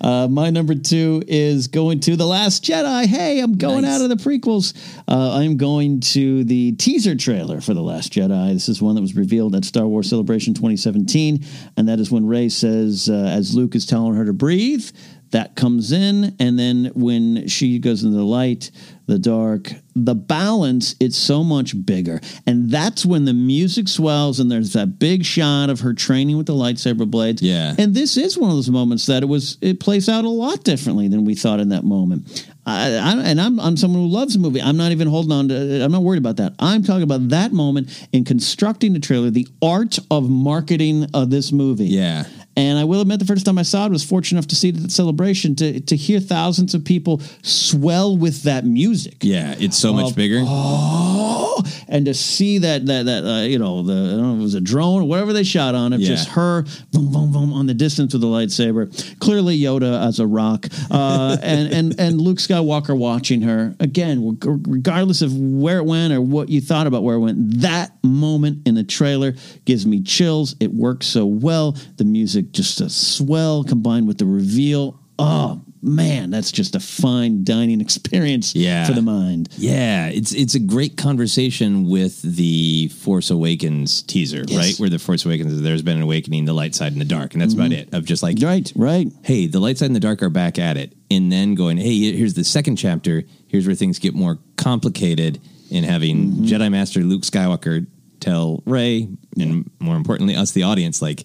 Uh, my number two is going to The Last Jedi. Hey, I'm going Nice. out of the prequels. Uh, I'm going to the teaser trailer for The Last Jedi. This is one that was revealed at Star Wars Celebration 2017. And that is when Rey says, uh, as Luke is telling her to breathe, that comes in, and then when she goes into the light, the dark, the balance, it's so much bigger. And that's when the music swells and there's that big shot of her training with the lightsaber blades. Yeah. And this is one of those moments that it was it plays out a lot differently than we thought in that moment. I, I, and I'm I'm someone who loves the movie. I'm not even holding on to. I'm not worried about that. I'm talking about that moment in constructing the trailer, the art of marketing of this movie. Yeah. And I will admit, the first time I saw it, I was fortunate enough to see it at the celebration to to hear thousands of people swell with that music. Yeah, it's so much Of- bigger. Oh, and to see that that that uh, you know the I don't know if it was a drone or whatever they shot on it, Yeah. just her boom boom boom on the distance with the lightsaber. Clearly Yoda as a rock, uh, and and and Luke Skywalker watching her again, regardless of where it went or what you thought about where it went. That moment in the trailer gives me chills. It works so well. The music just a swell combined with the reveal. Oh man, that's just a fine dining experience Yeah. for the mind. Yeah, it's it's a great conversation with the Force Awakens teaser, Yes. right? Where the Force Awakens, there's been an awakening, the light side and the dark, and that's about Mhm. it. Of just like, right, right. Hey, the light side and the dark are back at it, and then going, hey, here's the second chapter. Here's where things get more complicated in having Mm-hmm. Jedi Master Luke Skywalker tell Rey, and more importantly, us, the audience, like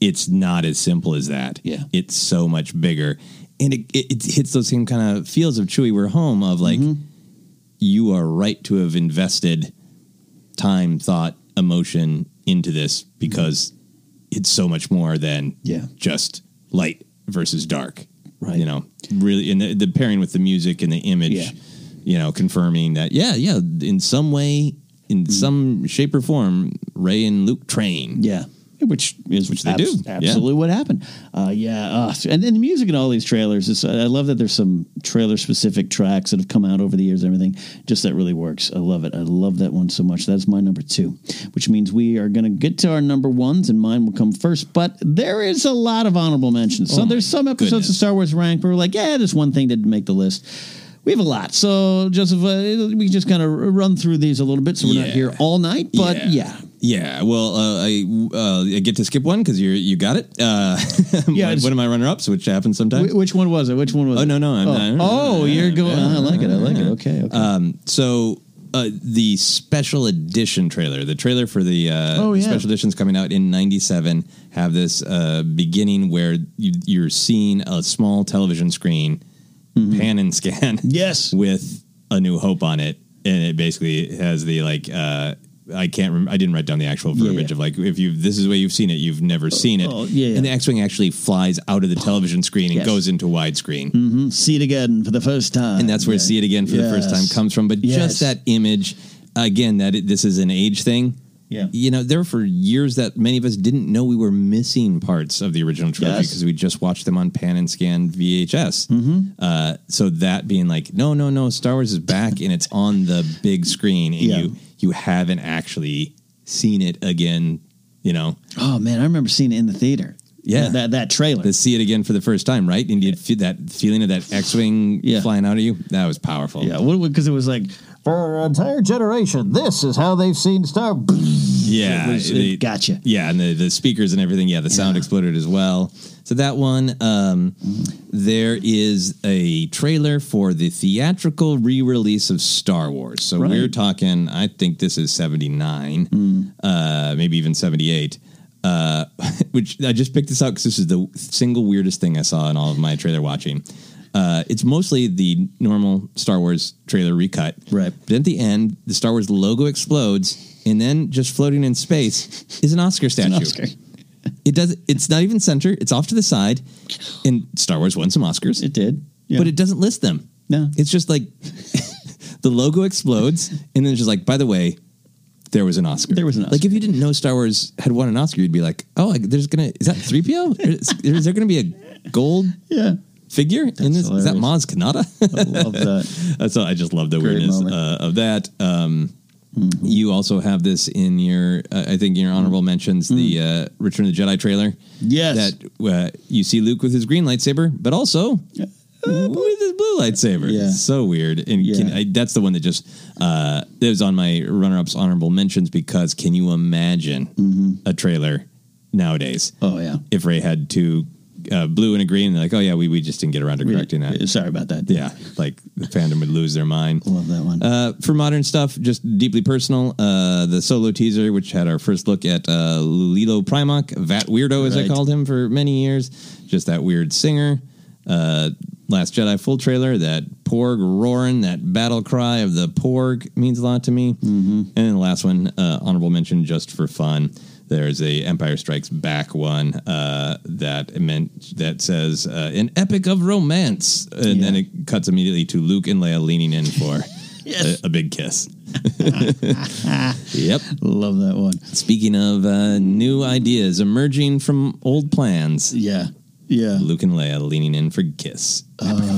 it's not as simple as that. Yeah, it's so much bigger, and it it, it hits those same kind of feels of Chewie. We're home of like Mm-hmm. you are right to have invested time, thought, emotion into this because it's so much more than Yeah. just light versus dark. Right. You know, really, and the, the pairing with the music and the image, Yeah. you know, confirming that, yeah, yeah, in some way, in Mm. some shape or form, Rey and Luke train. Yeah. Which is Which they do. Yeah. Absolutely what happened. Uh, yeah. Uh, and then the music in all these trailers is, I love that there's some trailer specific tracks that have come out over the years and everything. Just that really works. I love it. I love that one so much. That's my number two, which means we are going to get to our number ones and mine will come first. But there is a lot of honorable mentions. So Oh there's some episodes goodness. of Star Wars Rank where we're like, yeah, there's one thing that didn't make the list. We have a lot. So, Joseph, uh, we just kind of run through these a little bit so we're not here all night. But yeah. Yeah, well, uh, I uh, I get to skip one because you you got it. Uh, Yeah, one, of my runner ups, which happens sometimes. Wh- Which one was it? Which one was Oh it? no, no, I'm oh. not. Oh, you're going. I like it. I like it. Okay. Okay. Um, so uh, the special edition trailer, the trailer for the uh, Oh, yeah. special editions coming out in '97, have this uh, beginning where you, you're seeing a small television screen pan and scan. Mm-hmm. Yes, with A New Hope on it, and it basically has the like. I can't. Rem- I didn't write down the actual verbiage yeah. of like if you this is the way you've seen it, you've never seen it. oh, yeah, yeah. And the X-wing actually flies out of the television screen and Yes. goes into widescreen. hmm See it again for the first time. And that's where see it again for the first time comes from. But Yes. just that image, again, that it, this is an age thing. Yeah. You know, there were for years that many of us didn't know we were missing parts of the original trilogy Yes. because we just watched them on pan and scan VHS. Mm-hmm. Uh, so that being like, no, no, no, Star Wars is back and it's on the big screen, and Yeah. you you haven't actually seen it again. You know, Oh man, I remember seeing it in the theater. Yeah. that that, trailer. to see it again for the first time, right? And you feel that feeling of that X-wing Yeah. flying out of you. That was powerful. yeah, because it was like for an entire generation, this is how they've seen Star. Yeah, It was- it gotcha. Yeah, and the, the speakers and everything. Yeah, the sound exploded as well. So that one, um, there is a trailer for the theatrical re-release of Star Wars. So Right. we're talking. I think this is seventy nine, uh, maybe even seventy eight. Uh, which I just picked this out because this is the single weirdest thing I saw in all of my trailer watching. Uh, it's mostly the normal Star Wars trailer recut. Right. But at the end, the Star Wars logo explodes, and then just floating in space is an Oscar statue. Oscar. It does. It's not even center. It's off to the side. And Star Wars won some Oscars. It did, yeah. but it doesn't list them. No. It's just like the logo explodes, and then it's just like, by the way, there was an Oscar. There was an Oscar. Like if you didn't know Star Wars had won an Oscar, you'd be like, oh, there's gonna is that three PO? Is, is there gonna be a gold Yeah, figure in this? Is that hilarious. Maz Kanata? I love that. That's I just love the Great weirdness uh, of that. Um, You also have this in your, uh, I think, your honorable mentions, the uh, Return of the Jedi trailer. Yes. that uh, you see Luke with his green lightsaber, but also with his blue lightsaber. Yeah. It's so weird. And can, I, that's the one that just uh, that was on my runner-ups honorable mentions because can you imagine a trailer nowadays? Oh yeah. If Rey had two uh, blue and a green. They're like, oh yeah, we, we just didn't get around to correcting that. Sorry about that. Yeah, like the fandom would lose their mind. Love that one. Uh, for modern stuff, just deeply personal. Uh, the solo teaser, which had our first look at uh, Lilo Primarch, Vat Weirdo, as I Right. called him for many years. Just that weird singer. Uh, Last Jedi full trailer, that Porg roaring, that battle cry of the Porg means a lot to me. Mm-hmm. And then the last one, uh, honorable mention, just for fun. There's a Empire Strikes Back one uh, that meant that says uh, an epic of romance, and then it cuts immediately to Luke and Leia leaning in for a, a big kiss. yep, love that one. Speaking of uh, new ideas emerging from old plans, yeah, yeah, Luke and Leia leaning in for kiss.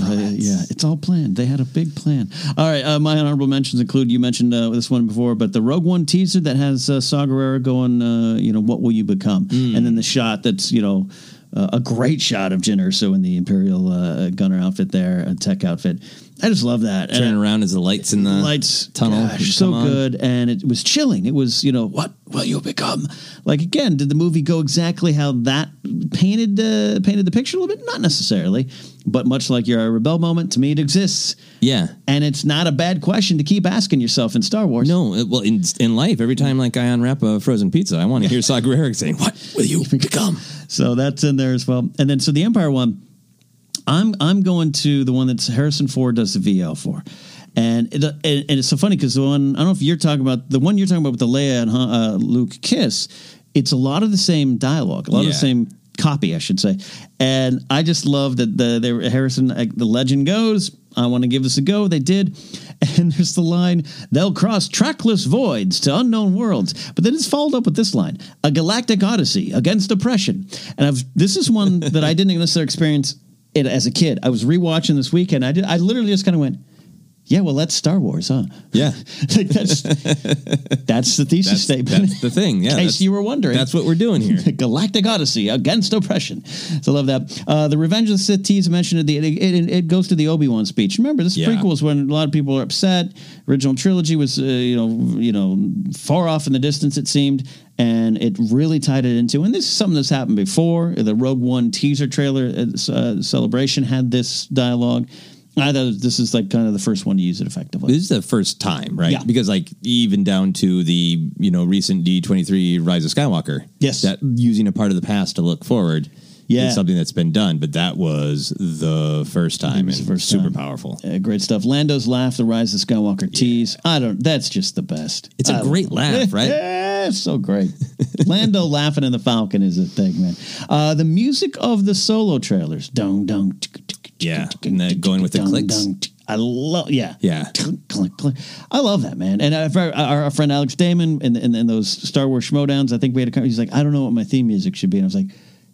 Uh, yeah, it's all planned. They had a big plan. All right, uh, my honorable mentions include you mentioned uh, this one before, but the Rogue One teaser that has uh, Saw Gerrera going, uh, you know, what will you become? And then the shot that's, you know, uh, a great shot of Jyn Erso in the Imperial uh, gunner outfit there, a tech outfit. I just love that. Turning around as the lights in the lights tunnel gosh, so on. good, and it was chilling. It was, you know, what will you become? Like again, did the movie go exactly how that painted uh, painted the picture a little bit? Not necessarily, but much like your rebel moment, to me, it exists. Yeah, and it's not a bad question to keep asking yourself in Star Wars. No, it- well, in, in life, every time like I unwrap a frozen pizza, I want to hear Saw Gerrera saying, "What will you become?" So that's in there as well. And then so the Empire one, I'm I'm going to the one that's Harrison Ford does the VL for. And, it, and it's so funny because the one I don't know if you're talking about the one you're talking about with the Leia and uh, Luke kiss, it's a lot of the same dialogue, a lot of the same copy, I should say. And I just love that the were, Harrison uh, the legend goes. I want to give this a go. They did, and there's the line: "They'll cross trackless voids to unknown worlds." But then it's followed up with this line: "A galactic odyssey against oppression." And I've this is one that I didn't necessarily experience it as a kid. I was rewatching this weekend. I did. I literally just kind of went, "Yeah, well, that's Star Wars, huh?" Yeah, like that's that's the thesis That's, statement. that's the thing. Yeah, in case you were wondering. that's what we're doing here. Galactic Odyssey against oppression. So I love that. Uh, the Revenge of the Sith tease mentioned at the it, it, it goes to the Obi Wan speech. Remember, this Yeah. prequel is when a lot of people are upset. Original trilogy was uh, you know you know far off in the distance it seemed, and it really tied it into. And this is something that's happened before. The Rogue One teaser trailer uh, uh, celebration had this dialogue. I thought this is like kind of the first one to use it effectively. This is the first time, right? Yeah. Because like even down to the you know recent D twenty three Rise of Skywalker, Yes. that using a part of the past to look forward, Yeah. is something that's been done, but that was the first time and super powerful. Uh, great stuff. Lando's laugh, the Rise of Skywalker tease. I don't. That's just the best. It's a great laugh, right? Yeah, so great. Lando laughing in the Falcon is a thing, man. Uh, the music of the solo trailers, dung dung. Yeah, and then going with the clicks. I love. Yeah, Yeah. I love that man. And our, friend Alex Damon in, in, in those Star Wars Schmoedowns, I think we had a. He's like, I don't know what my theme music should be, and I was like.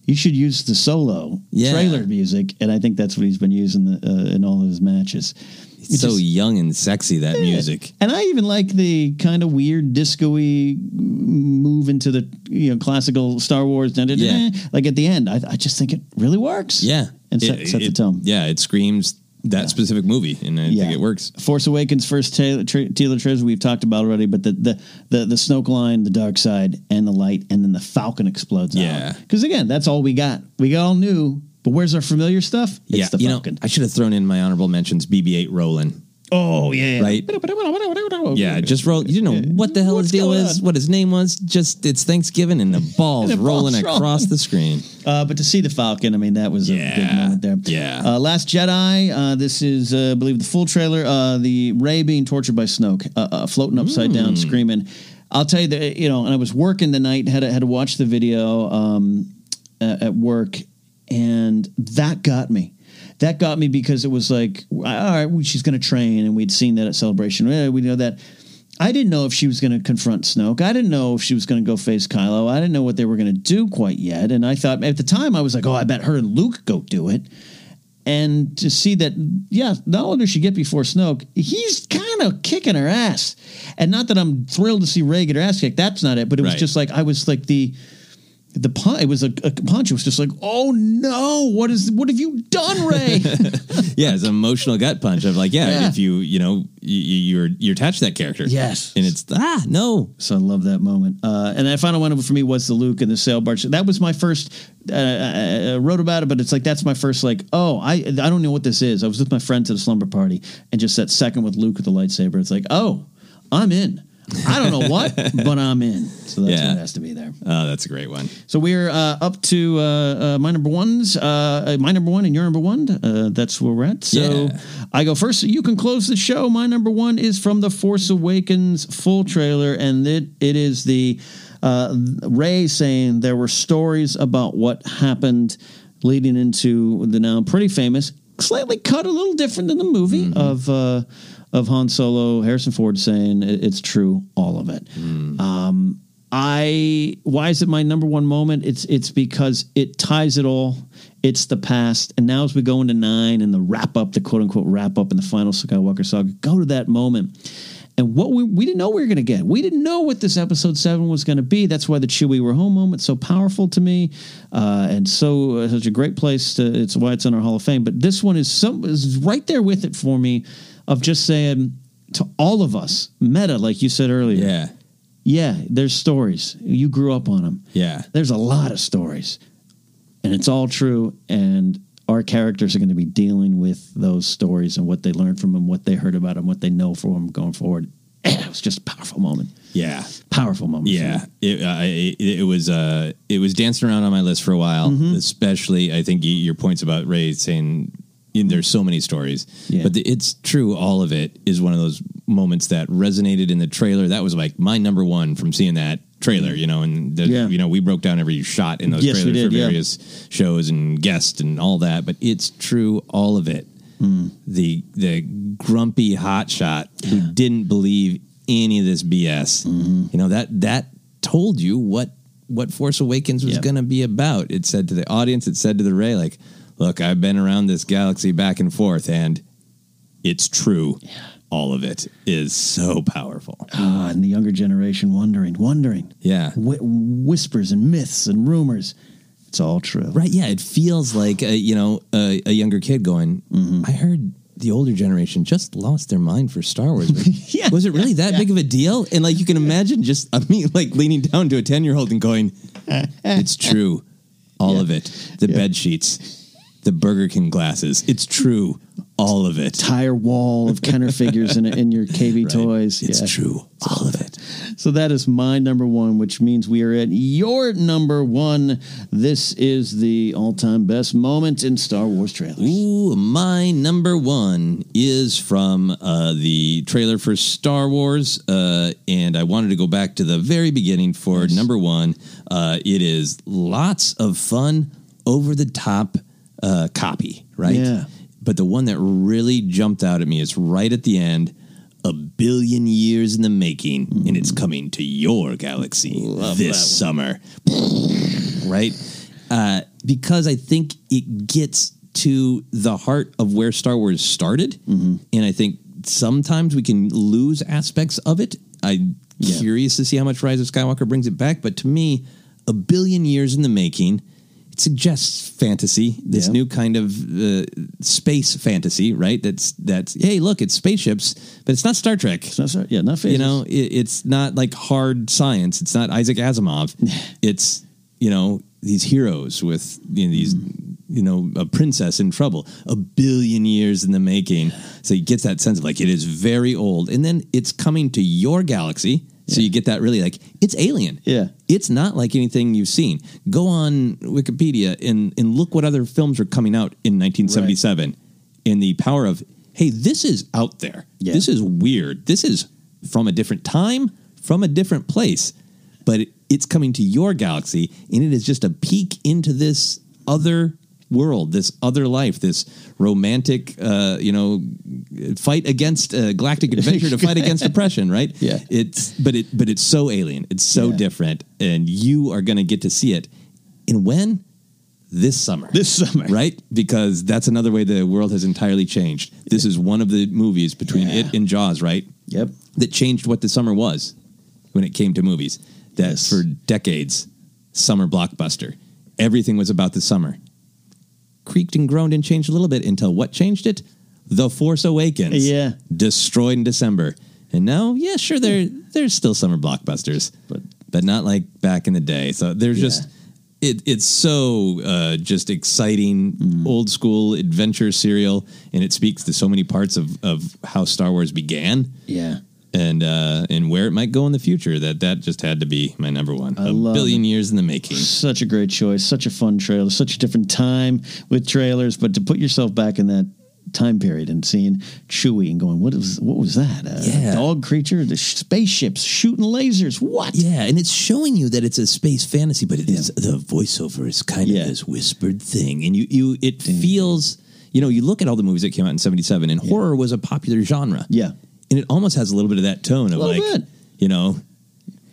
You should use the solo Yeah. trailer music, and I think that's what he's been using the, uh, in all of his matches. It's so young and sexy that music. And I even like the kind of weird disco-y move into the you know classical Star Wars. Yeah. Like at the end, I, I just think it really works. Yeah, and set, It- set the it- tone. Yeah, it screams that specific movie, and I Yeah. think it works. Force Awakens first Taylor, tra- Taylor Treasure we've talked about already, but the the the the Snoke line, the dark side, and the light, and then the Falcon explodes. Yeah. because again, that's all we got. We got all new, but where's our familiar stuff? It's yeah, the you know, Falcon. I should have thrown in my honorable mentions. BB-8 rolling. Oh yeah, Right. Yeah, just roll. You know what the hell his deal is, what his name was. Just it's Thanksgiving and the balls And the rolling balls across the screen. Uh, but to see the Falcon, I mean, that was a big moment there. Yeah. Uh, Last Jedi. Uh, this is, uh, I believe, the full trailer. Uh, the Rey being tortured by Snoke, uh, uh, floating upside Hmm. down, screaming. I'll tell you that you know, and I was working the night, had to, had to watch the video um, uh, at work, and that got me. That got me because it was like, all right, well, she's going to train, and we'd seen that at Celebration. We know that. I didn't know if she was going to confront Snoke. I didn't know if she was going to go face Kylo. I didn't know what they were going to do quite yet. And I thought at the time I was like, oh, I bet her and Luke go do it. And to see that, yeah, not only does she get before Snoke, he's kind of kicking her ass. And not that I'm thrilled to see Rey get her ass kicked. That's not it. But it was Right. just like I was like the the punch. It was a, a punch. It was just like, oh no, what is? What have you done, Rey? yeah, it's an emotional gut punch of like, yeah, Yeah. if you you know you, you're you're attached to that character, Yes. and it's ah no, so I love that moment. Uh, and that final one for me was the Luke and the sail barge. That was my first. Uh, I, I wrote about it, but it's like that's my first. Like, oh, I I don't know what this is. I was with my friends at a slumber party, and just that second with Luke with the lightsaber. It's like, oh, I'm in. I don't know what, but I'm in. So that's Yeah. what has to be there. oh that's a great one. So we're uh, up to uh, uh, my number ones, uh, my number one and your number one. Uh, that's where we're at. So Yeah. I go first. You can close the show. My number one is from the Force Awakens full trailer, and it it is the uh, Rey saying there were stories about what happened leading into the now pretty famous, slightly cut a little different than the movie of. Uh, of Han Solo, Harrison Ford saying it's true, all of it. Um, I why is it my number one moment? It's it's because it ties it all. It's the past, and now as we go into nine and the wrap up, the quote unquote wrap up in the final Skywalker saga, go to that moment. And what we we didn't know we were going to get. We didn't know what this episode seven was going to be. That's why the Chewie were home moment so powerful to me, uh, and so uh, such a great place. To, it's why it's in our Hall of Fame. But this one is some is right there with it for me, of just saying to all of us, meta, like you said earlier. Yeah, Yeah, there's stories. You grew up on them. yeah, There's a lot of stories. And it's all true. And our characters are going to be dealing with those stories and what they learned from them, what they heard about them, what they know from them going forward. it was just a powerful moment. yeah. Powerful moment. Yeah, it, uh, it, it was uh, it was dancing around on my list for a while. Mm-hmm. Especially, I think your points about Rey saying and there's so many stories, Yeah. but the, it's true. All of it is one of those moments that resonated in the trailer. That was like my number one from seeing that trailer. You know, and the, Yeah. you know we broke down every shot in those Yes, trailers did, for yeah. various shows and guests and all that. But it's true, all of it. Hmm. The the grumpy hotshot who didn't believe any of this BS. Mm-hmm. You know that that told you what what Force Awakens was Yep. going to be about. It said to the audience, it said to the Rey, like, "Look, I've been around this galaxy back and forth, and it's true. All of it is so powerful." Ah, and the younger generation wondering, wondering. Yeah. Wh- whispers and myths and rumors. It's all true. Right? Yeah, it feels like a, you know a, a younger kid going, Mm-hmm. "I heard." The older generation just lost their mind for Star Wars. Yeah. Was it really that big of a deal? And like you can imagine, just I mean, like leaning down to a ten year old and going, "It's true, all Yeah. of it. The bed sheets, the Burger King glasses. It's true, all of it. Entire wall of Kenner figures in, in your KB Right. toys. It's Yeah. true, all of it. So that is my number one, which means we are at your number one. This is the all time best moment in Star Wars trailers. Ooh, my number one is from uh, the trailer for Star Wars, uh, and I wanted to go back to the very beginning for number one. Uh, it is lots of fun, over the top uh, copy, right? Yeah. But the one that really jumped out at me is right at the end. A billion years in the making, and it's coming to your galaxy this summer right? Uh, because I think it gets to the heart of where Star Wars started, and I think sometimes we can lose aspects of it. I'm Yeah. curious to see how much Rise of Skywalker brings it back, but to me, a billion years in the making. It suggests fantasy, this Yeah. new kind of uh, space fantasy, right? That's that's hey, look, it's spaceships, but it's not Star Trek. It's not Star- yeah, not You know, it, it's not like hard science. It's not Isaac Asimov. it's you know these heroes with you know, these you know a princess in trouble. A billion years in the making. So you get that sense of like it is very old, and then it's coming to your galaxy. So you get that really like it's alien. Yeah. It's not like anything you've seen. Go on Wikipedia and and look what other films are coming out in 1977 in the power of hey, this is out there. Yeah. This is weird. This is from a different time, from a different place. But it, it's coming to your galaxy and it is just a peek into this other world, this other life, this romantic uh, you know fight against uh, galactic adventure to fight against oppression, right? Yeah. It's but it but it's so alien. It's so Yeah. different and you are going to get to see it. And when this summer. This summer. Right? Because that's another way the world has entirely changed. This is one of the movies between Yeah. it and Jaws, right? Yep. That changed what the summer was when it came to movies. That Yes. for decades summer blockbuster. Everything was about the summer. Creaked and groaned and changed a little bit until what changed it? The Force Awakens. Yeah. Destroyed in December. And now, yeah, sure, there there's still summer blockbusters, but but not like back in the day. So there's just it, it's so uh, just exciting, Mm. old school adventure serial, and it speaks to so many parts of of how Star Wars began. Yeah. And uh, and where it might go in the future. That that just had to be my number one. A love billion years in the making. Such a great choice. Such a fun trailer. Such a different time with trailers. But to put yourself back in that time period and seeing Chewie and going, what was what was that? A Yeah. dog creature, the sh- spaceships shooting lasers. What? Yeah, and it's showing you that it's a space fantasy, but it is the voiceover is kind of this whispered thing, and you you it feels you know you look at all the movies that came out in '77, and horror was a popular genre. Yeah, and it almost has a little bit of that tone of like bit. you know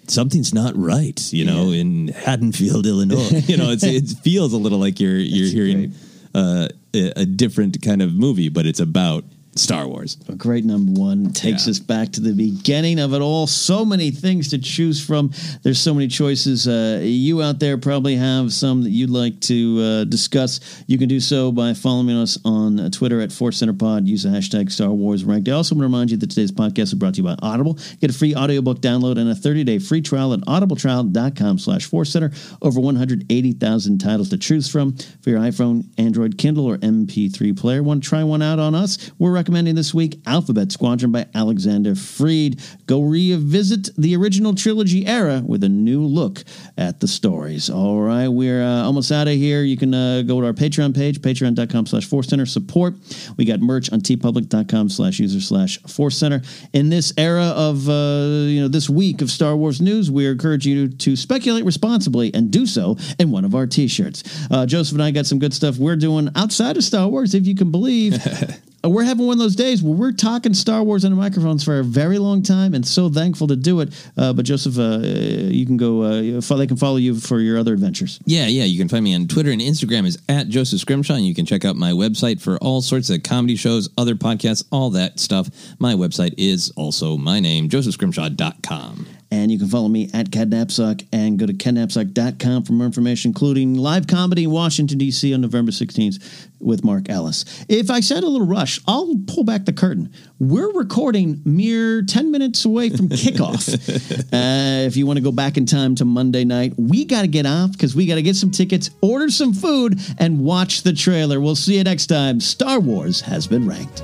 something's not right, you know, in Haddonfield, Illinois. you know, it's, it feels a little like you're you're hearing uh, a, a different kind of movie, but it's about Star Wars. A great number one takes us back to the beginning of it all. So many things to choose from. There's so many choices. Uh, you out there probably have some that you'd like to uh, discuss. You can do so by following us on Twitter at Force Center Pod. Use the hashtag Star Wars Ranked. I also want to remind you that today's podcast is brought to you by Audible. Get a free audiobook download and a 30-day free trial at audibletrial.com slash Force Center. Over 180,000 titles to choose from for your iPhone, Android, Kindle, or MP3 player. Want to try one out on us? We're recommending this week Alphabet Squadron by Alexander Freed. Go revisit the original trilogy era with a new look at the stories. All right, we're uh, almost out of here. You can uh, go to our Patreon page, patreon.com slash Force Center support. We got merch on teepublic.com slash user slash Force Center. In this era of, uh, you know, this week of Star Wars news, we encourage you to speculate responsibly and do so in one of our t-shirts. Uh, Joseph and I got some good stuff we're doing outside of Star Wars, if you can believe. Uh, We're having one of those days where we're talking Star Wars on microphones for a very long time, and so thankful to do it. Uh, but Joseph, uh, you can go. Uh, they can follow you for your other adventures. Yeah, yeah. You can find me on Twitter and Instagram is at Joseph Scrimshaw. And you can check out my website for all sorts of comedy shows, other podcasts, all that stuff. My website is also my name, josephscrimshaw.com. And you can follow me at KenNapzok and go to kennapzok.com for more information, including live comedy in Washington, D.C. on November 16th with Mark Ellis. If I said a little rush, I'll pull back the curtain. We're recording mere 10 minutes away from kickoff. uh, if you want to go back in time to Monday night, we got to get off because we got to get some tickets, order some food, and watch the trailer. We'll see you next time. Star Wars has been ranked.